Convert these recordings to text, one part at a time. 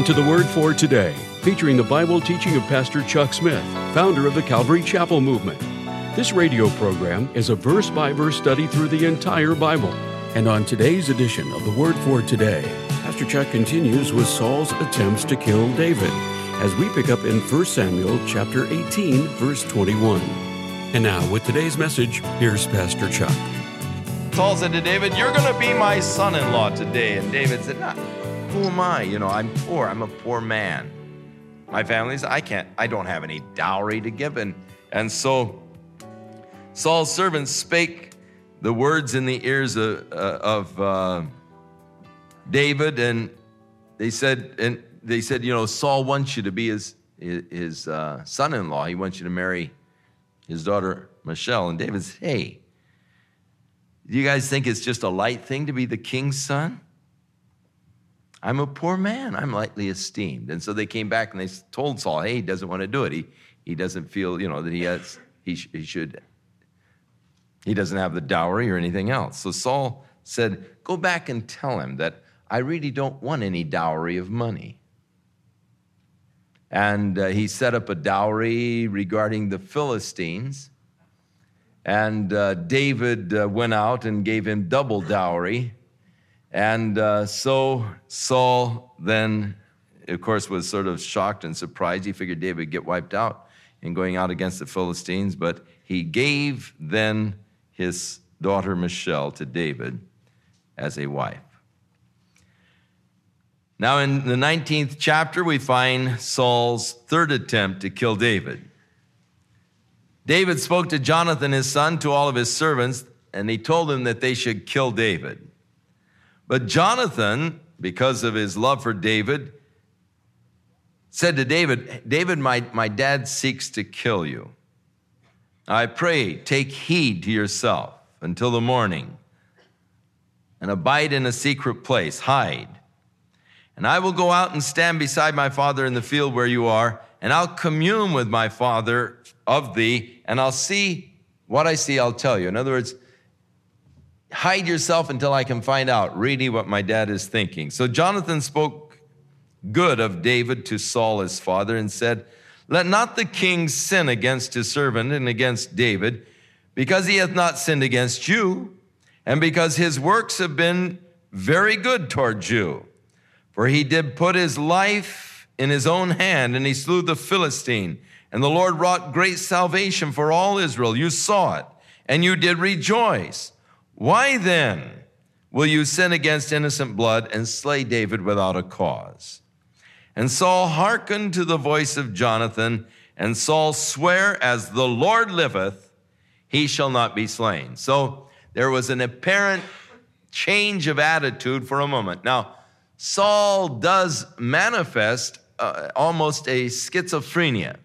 Welcome to the Word for Today, featuring the Bible teaching of Pastor Chuck Smith, founder of the Calvary Chapel Movement. This radio program is a verse by verse study through the entire Bible. And on today's edition of the Word for Today, Pastor Chuck continues with Saul's attempts to kill David as we pick up in 1 Samuel chapter 18 verse 21. And now with today's message, here's Pastor Chuck. Saul said to David, You're going to be my son in law today. And David said, nah, Who am I? You know, I'm poor. I'm a poor man. My family's, I can't, I don't have any dowry to give. And, and so Saul's servants spake the words in the ears of, uh, of uh, David, and they said, and they said, you know, Saul wants you to be his his uh, son-in-law. He wants you to marry his daughter Michal. And David said, hey, do you guys think it's just a light thing to be the king's son? I'm a poor man. I'm lightly esteemed. And so they came back and they told Saul, hey, he doesn't want to do it. He, he doesn't feel, you know, that he has, he, sh- he should, he doesn't have the dowry or anything else. So Saul said, go back and tell him that I really don't want any dowry of money. And uh, he set up a dowry regarding the Philistines and uh, David uh, went out and gave him double dowry. And uh, so Saul then, of course, was sort of shocked and surprised. He figured David would get wiped out in going out against the Philistines, but he gave then his daughter Michal to David as a wife. Now, in the 19th chapter, we find Saul's third attempt to kill David. David spoke to Jonathan, his son, to all of his servants, and he told them that they should kill David. But Jonathan, because of his love for David, said to David, David, my, my dad seeks to kill you. I pray, take heed to yourself until the morning and abide in a secret place, hide. And I will go out and stand beside my father in the field where you are, and I'll commune with my father of thee, and I'll see what I see, I'll tell you. In other words, hide yourself until I can find out really what my dad is thinking. So Jonathan spoke good of David to Saul his father and said, Let not the king sin against his servant and against David, because he hath not sinned against you, and because his works have been very good toward you. For he did put his life in his own hand, and he slew the Philistine and the Lord wrought great salvation for all Israel. You saw it, and you did rejoice. Why then will you sin against innocent blood and slay David without a cause? And Saul hearkened to the voice of Jonathan, and Saul sware, As the Lord liveth, he shall not be slain. So there was an apparent change of attitude for a moment. Now, Saul does manifest uh, almost a schizophrenia.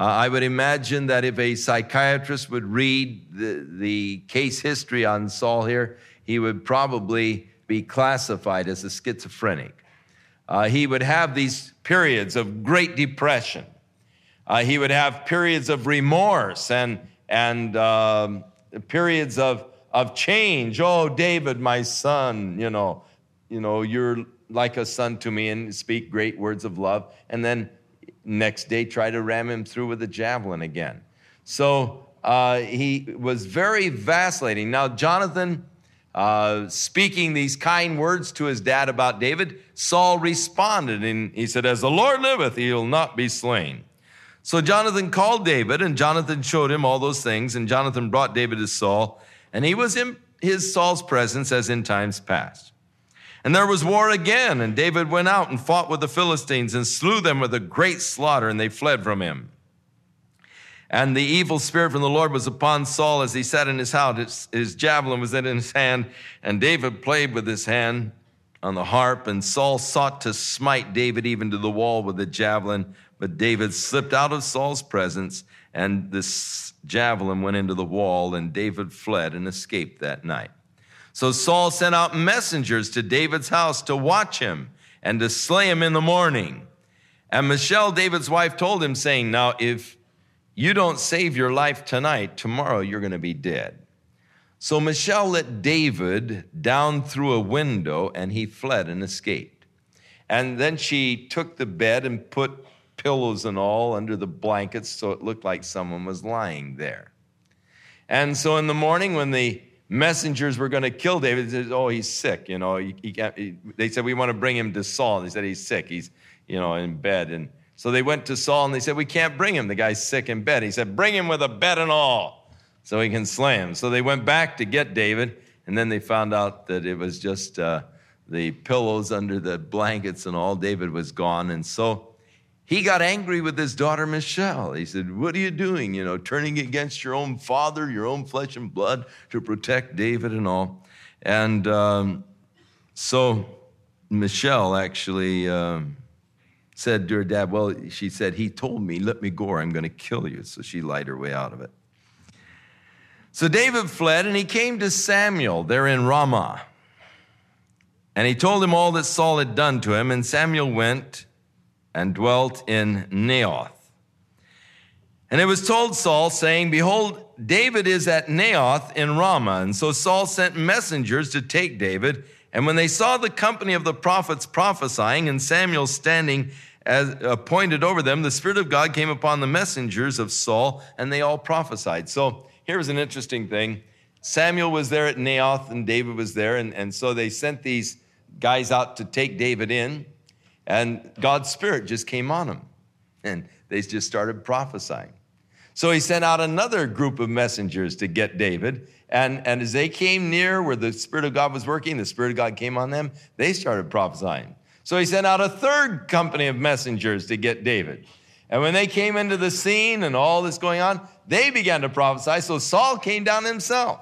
Uh, I would imagine that if a psychiatrist would read the, the case history on Saul here, he would probably be classified as a schizophrenic. Uh, he would have these periods of great depression. Uh, he would have periods of remorse and, and um, periods of, of change. Oh, David, my son, you know, you know, you're like a son to me and speak great words of love. And then Next day, try to ram him through with a javelin again. So uh, he was very vacillating. Now, Jonathan, uh, speaking these kind words to his dad about David, Saul responded and he said, As the Lord liveth, he will not be slain. So Jonathan called David, and Jonathan showed him all those things, and Jonathan brought David to Saul, and he was in his Saul's presence as in times past. And there was war again, and David went out and fought with the Philistines and slew them with a great slaughter, and they fled from him. And the evil spirit from the Lord was upon Saul as he sat in his house. His, javelin was in his hand, and David played with his hand on the harp, and Saul sought to smite David even to the wall with the javelin, but David slipped out of Saul's presence, and this javelin went into the wall, and David fled and escaped that night. So Saul sent out messengers to David's house to watch him and to slay him in the morning. And Michal, David's wife, told him, saying, Now, if you don't save your life tonight, tomorrow you're going to be dead. So Michal let David down through a window, and he fled and escaped. And then she took the bed and put pillows and all under the blankets so it looked like someone was lying there. And so in the morning, when the messengers were going to kill David, they said, Oh, he's sick. You know, he, he he, they said, We want to bring him to Saul. And they said, He's sick. He's, you know, in bed. And so they went to Saul and they said, We can't bring him. The guy's sick in bed. He said, Bring him with a bed and all so he can slay him. So they went back to get David. And then they found out that it was just uh, the pillows under the blankets and all. David was gone. And so he got angry with his daughter Michal. He said, What are you doing? You know, turning against your own father, your own flesh and blood to protect David and all. And um, so Michal actually um, said to her dad, Well, she said, He told me, Let me go or I'm going to kill you. So she lied her way out of it. So David fled and he came to Samuel there in Ramah. And he told him all that Saul had done to him. And Samuel went and dwelt in Naioth. And it was told Saul, saying, Behold, David is at Naioth in Ramah. And so Saul sent messengers to take David. And when they saw the company of the prophets prophesying and Samuel standing as appointed over them, the Spirit of God came upon the messengers of Saul, and they all prophesied. So here's an interesting thing. Samuel was there at Naioth, and David was there. And, and so they sent these guys out to take David in. And God's Spirit just came on them. And they just started prophesying. So he sent out another group of messengers to get David. And, and as they came near where the Spirit of God was working, the Spirit of God came on them, they started prophesying. So he sent out a third company of messengers to get David. And when they came into the scene and all this going on, they began to prophesy. So Saul came down himself.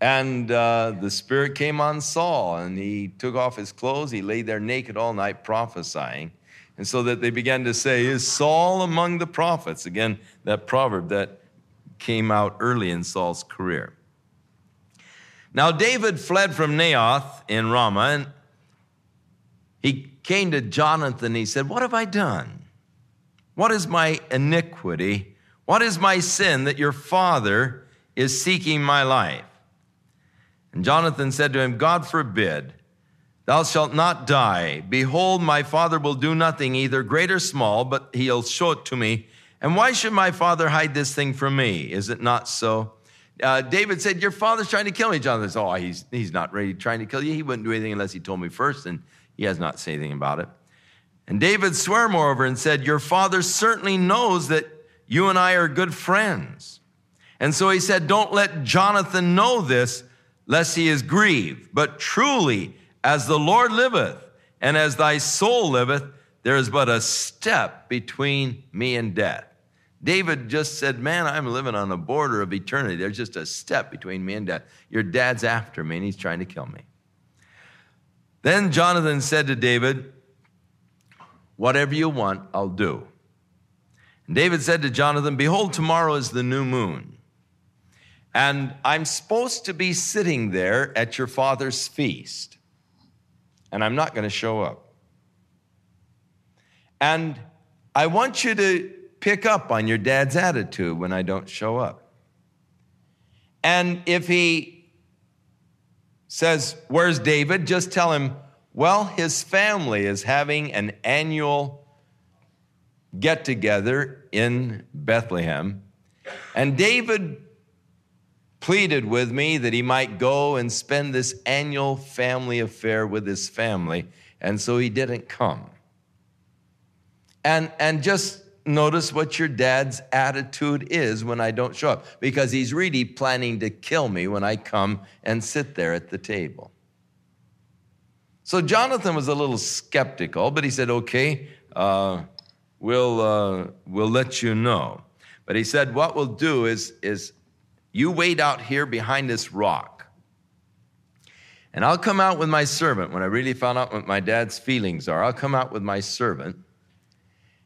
And uh, the Spirit came on Saul, and he took off his clothes. He lay there naked all night prophesying. And so that they began to say, Is Saul among the prophets? Again, that proverb that came out early in Saul's career. Now, David fled from Naioth in Ramah, and he came to Jonathan. He said, What have I done? What is my iniquity? What is my sin that your father is seeking my life? And Jonathan said to him, God forbid, thou shalt not die. Behold, my father will do nothing, either great or small, but he'll show it to me. And why should my father hide this thing from me? Is it not so? Uh, David said, Your father's trying to kill me. Jonathan said, Oh, he's, he's not ready trying to kill you. He wouldn't do anything unless he told me first, and he has not said anything about it. And David swore, moreover, and said, Your father certainly knows that you and I are good friends. And so he said, Don't let Jonathan know this, lest he is grieved. But truly, as the Lord liveth, and as thy soul liveth, there is but a step between me and death. David just said, Man, I'm living on the border of eternity. There's just a step between me and death. Your dad's after me, and he's trying to kill me. Then Jonathan said to David, Whatever you want, I'll do. And David said to Jonathan, Behold, tomorrow is the new moon. And I'm supposed to be sitting there at your father's feast, and I'm not going to show up. And I want you to pick up on your dad's attitude when I don't show up. And if he says, Where's David? Just tell him, Well, his family is having an annual get together in Bethlehem. And David pleaded with me that he might go and spend this annual family affair with his family, and so he didn't come. And, and just notice what your dad's attitude is when I don't show up, because he's really planning to kill me when I come and sit there at the table. So Jonathan was a little skeptical, but he said, okay, uh, we'll, uh, we'll let you know. But he said, what we'll do is, is you wait out here behind this rock. And I'll come out with my servant when I really found out what my dad's feelings are. I'll come out with my servant.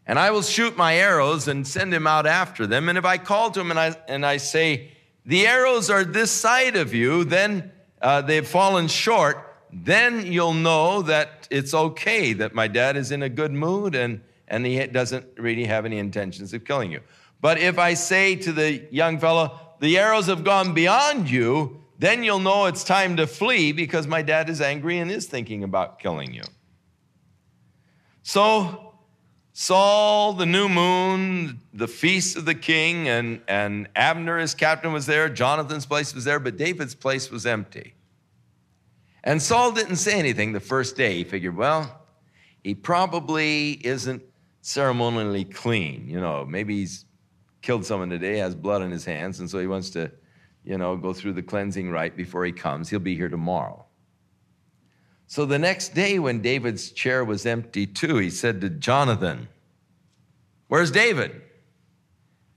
And I will shoot my arrows and send him out after them. And if I call to him and I, and I say, The arrows are this side of you, then uh, they've fallen short, then you'll know that it's okay, that my dad is in a good mood and, and he doesn't really have any intentions of killing you. But if I say to the young fellow, the arrows have gone beyond you, then you'll know it's time to flee because my dad is angry and is thinking about killing you. So Saul, the new moon, the feast of the king, and, and Abner, his captain, was there. Jonathan's place was there, but David's place was empty. And Saul didn't say anything the first day. He figured, well, he probably isn't ceremonially clean. You know, maybe he's killed someone today, has blood on his hands, and so he wants to, you know, go through the cleansing rite before he comes. He'll be here tomorrow. So the next day, when David's chair was empty too, he said to Jonathan, Where's David?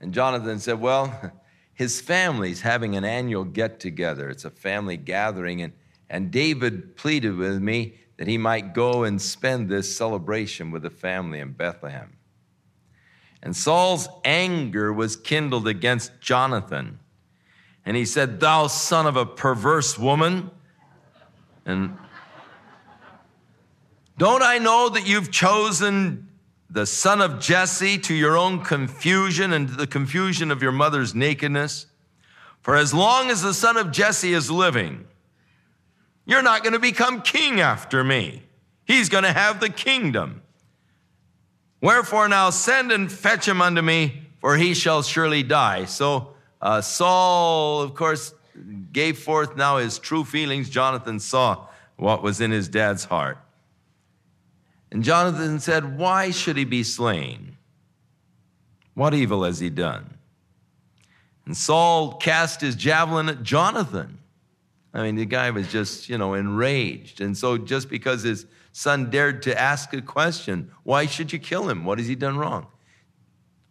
And Jonathan said, Well, his family's having an annual get together. It's a family gathering. And, and David pleaded with me that he might go and spend this celebration with the family in Bethlehem. And Saul's anger was kindled against Jonathan. And he said, Thou son of a perverse woman. And don't I know that you've chosen the son of Jesse to your own confusion and the confusion of your mother's nakedness? For as long as the son of Jesse is living, you're not going to become king after me. He's going to have the kingdom. Wherefore now send and fetch him unto me, for he shall surely die. So uh, Saul, of course, gave forth now his true feelings. Jonathan saw what was in his dad's heart. And Jonathan said, Why should he be slain? What evil has he done? And Saul cast his javelin at Jonathan. I mean, the guy was just, you know, enraged. And so, just because his son dared to ask a question, why should you kill him? What has he done wrong?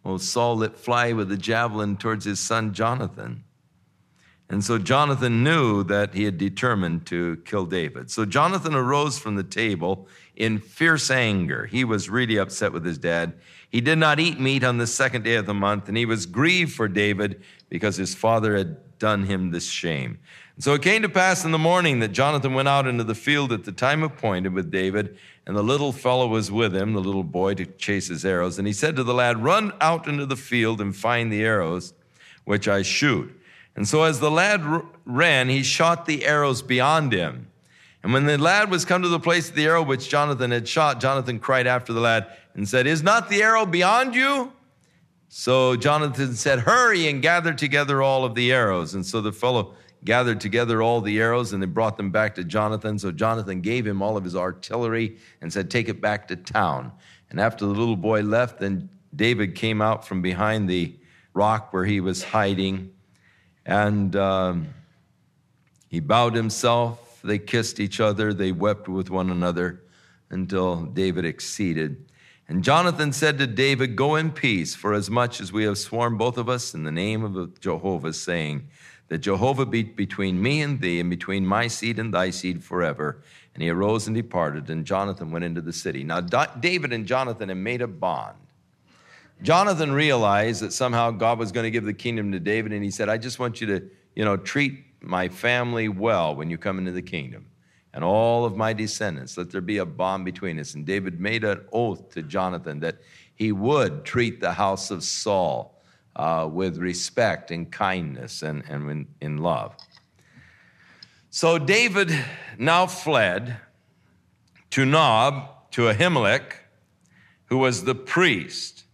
Well, Saul let fly with a javelin towards his son Jonathan. And so Jonathan knew that he had determined to kill David. So Jonathan arose from the table in fierce anger. He was really upset with his dad. He did not eat meat on the second day of the month, and he was grieved for David because his father had done him this shame. And so it came to pass in the morning that Jonathan went out into the field at the time appointed with David, and the little fellow was with him, the little boy, to chase his arrows. And he said to the lad, Run out into the field and find the arrows which I shoot. And so as the lad r- ran, he shot the arrows beyond him. And when the lad was come to the place of the arrow which Jonathan had shot, Jonathan cried after the lad and said, Is not the arrow beyond you? So Jonathan said, Hurry and gather together all of the arrows. And so the fellow gathered together all the arrows and they brought them back to Jonathan. So Jonathan gave him all of his artillery and said, Take it back to town. And after the little boy left, then David came out from behind the rock where he was hiding and um, he bowed himself. They kissed each other. They wept with one another until David exceeded. And Jonathan said to David, Go in peace, for as much as we have sworn both of us in the name of Jehovah, saying, That Jehovah be between me and thee, and between my seed and thy seed forever. And he arose and departed, and Jonathan went into the city. Now, David and Jonathan had made a bond. Jonathan realized that somehow God was going to give the kingdom to David, and he said, I just want you to, you know, treat my family well when you come into the kingdom and all of my descendants. Let there be a bond between us. And David made an oath to Jonathan that he would treat the house of Saul uh, with respect and kindness and, and in, in love. So David now fled to Nob, to Ahimelech, who was the priest.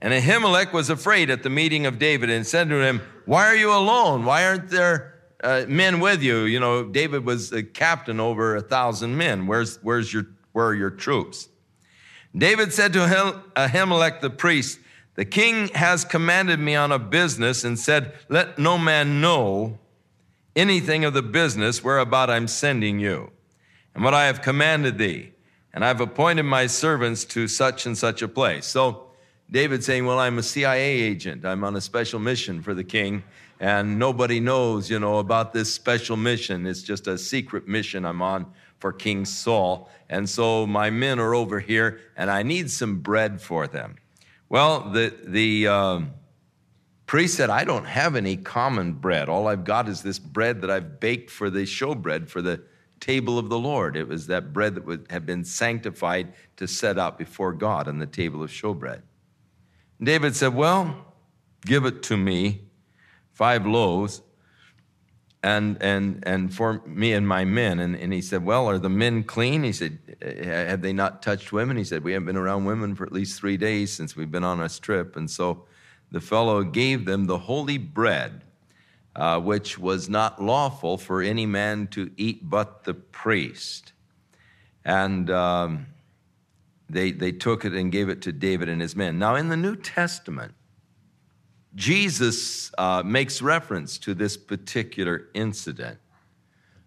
And Ahimelech was afraid at the meeting of David and said to him, Why are you alone? Why aren't there uh, men with you? You know, David was a captain over a thousand men. Where's, where's your, where are your troops? David said to Ahimelech the priest, The king has commanded me on a business and said, Let no man know anything of the business whereabout I'm sending you, and what I have commanded thee. And I've appointed my servants to such and such a place. So, David saying, Well, I'm a CIA agent. I'm on a special mission for the king, and nobody knows, you know, about this special mission. It's just a secret mission I'm on for King Saul. And so my men are over here, and I need some bread for them. Well, the, the um, priest said, I don't have any common bread. All I've got is this bread that I've baked for the showbread for the table of the Lord. It was that bread that would have been sanctified to set out before God on the table of showbread. David said, Well, give it to me, five loaves. and and and for me and my men and, and he said well are the men clean? He said have they not touched women? He said we haven't been around women for at least three days since we've been on a trip and so the fellow gave them the holy bread uh, which was not lawful for any man to eat but the priest. And um, they, they took it and gave it to david and his men. Now in the new testament Jesus uh, makes reference to this particular incident.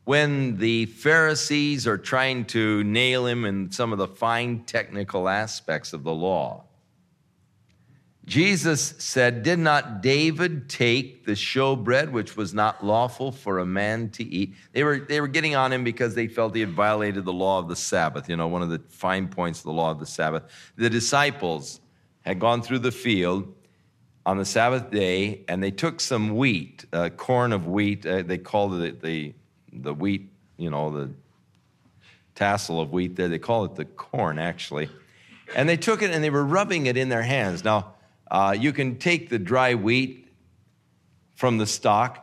When the Pharisees are trying to nail him in some of the fine technical aspects of the law, Jesus said, Did not David take the showbread, which was not lawful for a man to eat? They were, they were getting on him because they felt he had violated the law of the Sabbath, you know, one of the fine points of the law of the Sabbath. The disciples had gone through the field on the Sabbath day, and they took some wheat, uh, corn of wheat. Uh, they called it the, the wheat, you know, the tassel of wheat there. They call it the corn, actually. And they took it and they were rubbing it in their hands. Now, uh, you can take the dry wheat from the stalk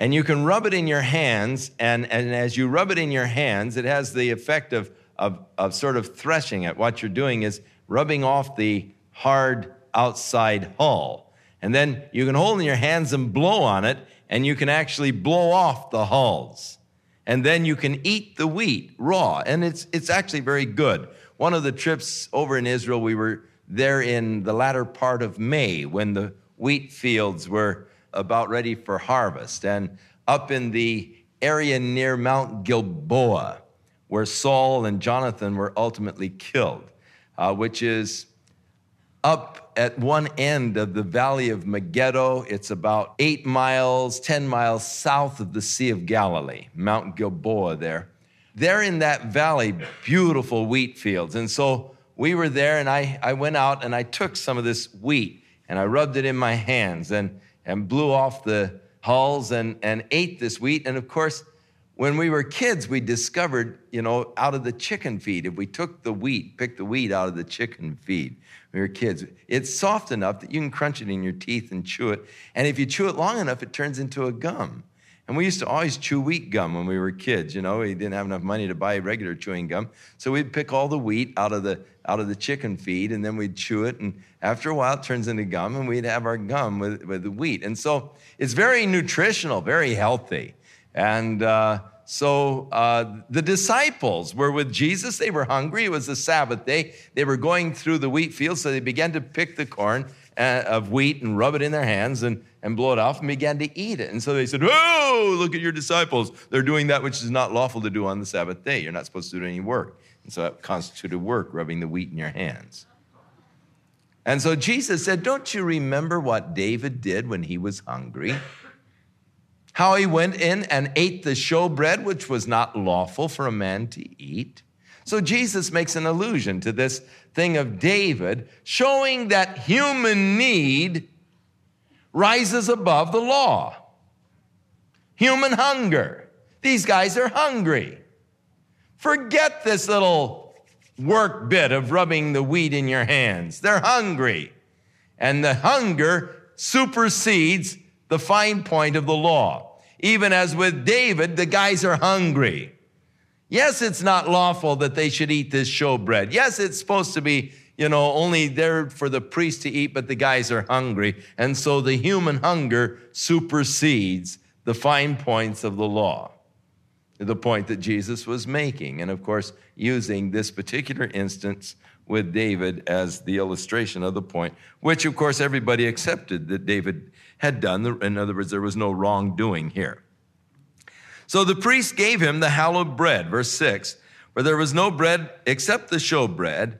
and you can rub it in your hands. And, and as you rub it in your hands, it has the effect of, of, of sort of threshing it. What you're doing is rubbing off the hard outside hull. And then you can hold in your hands and blow on it, and you can actually blow off the hulls. And then you can eat the wheat raw, and it's, it's actually very good. One of the trips over in Israel, we were there in the latter part of May when the wheat fields were about ready for harvest. And up in the area near Mount Gilboa, where Saul and Jonathan were ultimately killed, uh, which is up at one end of the valley of Megiddo. It's about eight miles, 10 miles south of the Sea of Galilee, Mount Gilboa there. There in that valley, beautiful wheat fields. And so we were there, and I, I went out and I took some of this wheat and I rubbed it in my hands and, and blew off the hulls and, and ate this wheat. And of course, when we were kids, we discovered, you know, out of the chicken feed, if we took the wheat, picked the wheat out of the chicken feed, we were kids, it's soft enough that you can crunch it in your teeth and chew it. And if you chew it long enough, it turns into a gum. And we used to always chew wheat gum when we were kids. You know, we didn't have enough money to buy regular chewing gum. So we'd pick all the wheat out of the, out of the chicken feed and then we'd chew it. And after a while, it turns into gum and we'd have our gum with, with the wheat. And so it's very nutritional, very healthy. And uh, so uh, the disciples were with Jesus. They were hungry. It was the Sabbath day. They were going through the wheat field, so they began to pick the corn uh, of wheat and rub it in their hands and, and blow it off and began to eat it. And so they said, Oh, look at your disciples. They're doing that which is not lawful to do on the Sabbath day. You're not supposed to do any work. And so that constituted work, rubbing the wheat in your hands. And so Jesus said, Don't you remember what David did when he was hungry? How he went in and ate the showbread, which was not lawful for a man to eat. So Jesus makes an allusion to this thing of David, showing that human need rises above the law. Human hunger. These guys are hungry. Forget this little work bit of rubbing the wheat in your hands. They're hungry. And the hunger supersedes the fine point of the law. Even as with David, the guys are hungry. Yes, it's not lawful that they should eat this showbread. Yes, it's supposed to be, you know, only there for the priest to eat, but the guys are hungry. And so the human hunger supersedes the fine points of the law. The point that Jesus was making. And of course, using this particular instance with David as the illustration of the point, which of course everybody accepted that David had done. In other words, there was no wrongdoing here. So the priest gave him the hallowed bread, verse 6, where there was no bread except the showbread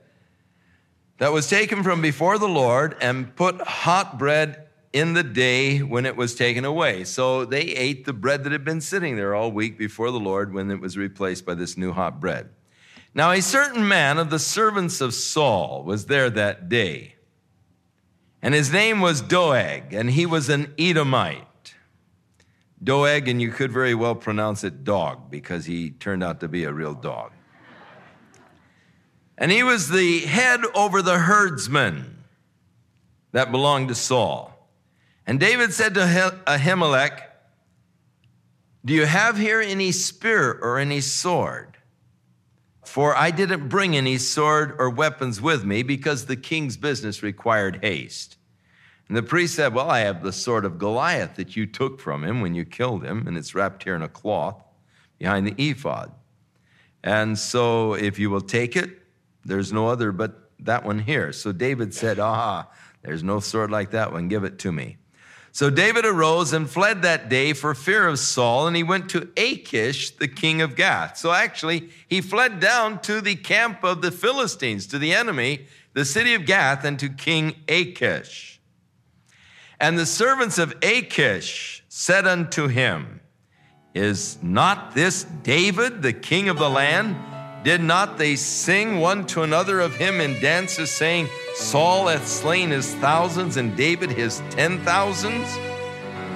that was taken from before the Lord and put hot bread in the day when it was taken away. So they ate the bread that had been sitting there all week before the Lord when it was replaced by this new hot bread. Now, a certain man of the servants of Saul was there that day and his name was Doeg, and he was an Edomite. Doeg, and you could very well pronounce it dog because he turned out to be a real dog. And he was the head over the herdsmen that belonged to Saul. And David said to Ahimelech, Do you have here any spear or any sword? For I didn't bring any sword or weapons with me because the king's business required haste. And the priest said, Well, I have the sword of Goliath that you took from him when you killed him, and it's wrapped here in a cloth behind the ephod. And so if you will take it, there's no other but that one here. So David said, Ah, there's no sword like that one. Give it to me. So David arose and fled that day for fear of Saul, and he went to Achish, the king of Gath. So actually, he fled down to the camp of the Philistines, to the enemy, the city of Gath, and to King Achish. And the servants of Achish said unto him, Is not this David, the king of the land? Did not they sing one to another of him in dances, saying, Saul hath slain his thousands, and David his ten thousands?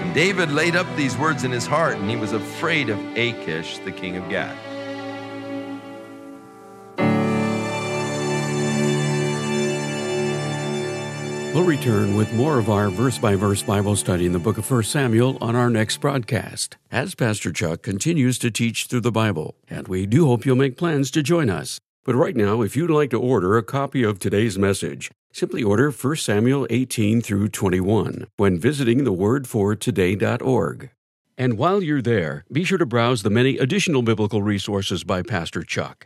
And David laid up these words in his heart, and he was afraid of Achish, the king of Gath. We'll return with more of our verse by verse Bible study in the book of 1 Samuel on our next broadcast, as Pastor Chuck continues to teach through the Bible, and we do hope you'll make plans to join us. But right now, if you'd like to order a copy of today's message, simply order 1 Samuel 18 through 21 when visiting thewordfortoday.org. And while you're there, be sure to browse the many additional biblical resources by Pastor Chuck.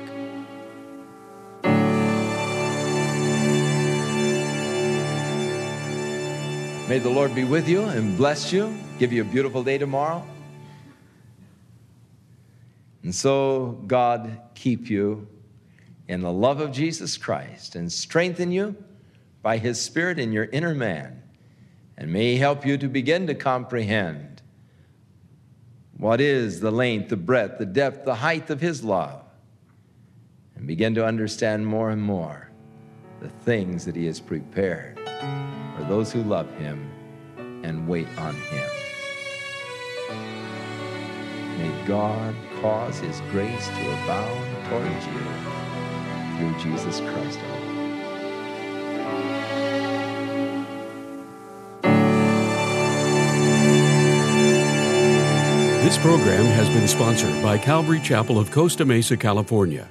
May the Lord be with you and bless you, give you a beautiful day tomorrow. And so, God keep you in the love of Jesus Christ and strengthen you by His Spirit in your inner man. And may He help you to begin to comprehend what is the length, the breadth, the depth, the height of His love. And begin to understand more and more the things that He has prepared for those who love him and wait on him. May God cause his grace to abound towards you through Jesus Christ. This program has been sponsored by Calvary Chapel of Costa Mesa, California.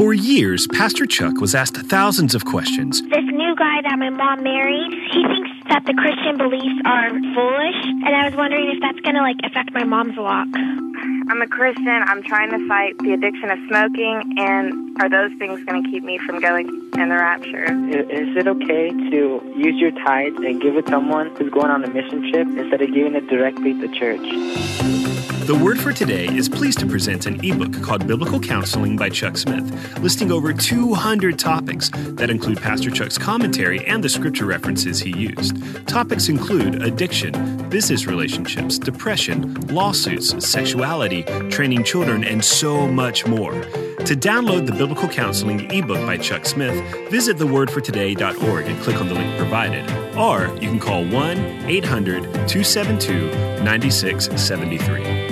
For years, Pastor Chuck was asked thousands of questions. This new guy that my mom married, he thinks that the Christian beliefs are foolish, and I was wondering if that's going to like affect my mom's walk. I'm a Christian. I'm trying to fight the addiction of smoking, and are those things going to keep me from going in the rapture? Is it okay to use your tithe and give it to someone who's going on a mission trip instead of giving it directly to church? The Word for Today is pleased to present an ebook called Biblical Counseling by Chuck Smith, listing over 200 topics that include Pastor Chuck's commentary and the scripture references he used. Topics include addiction, business relationships, depression, lawsuits, sexuality, training children, and so much more. To download the Biblical Counseling ebook by Chuck Smith, visit thewordfortoday.org and click on the link provided. Or you can call 1 800 272 9673.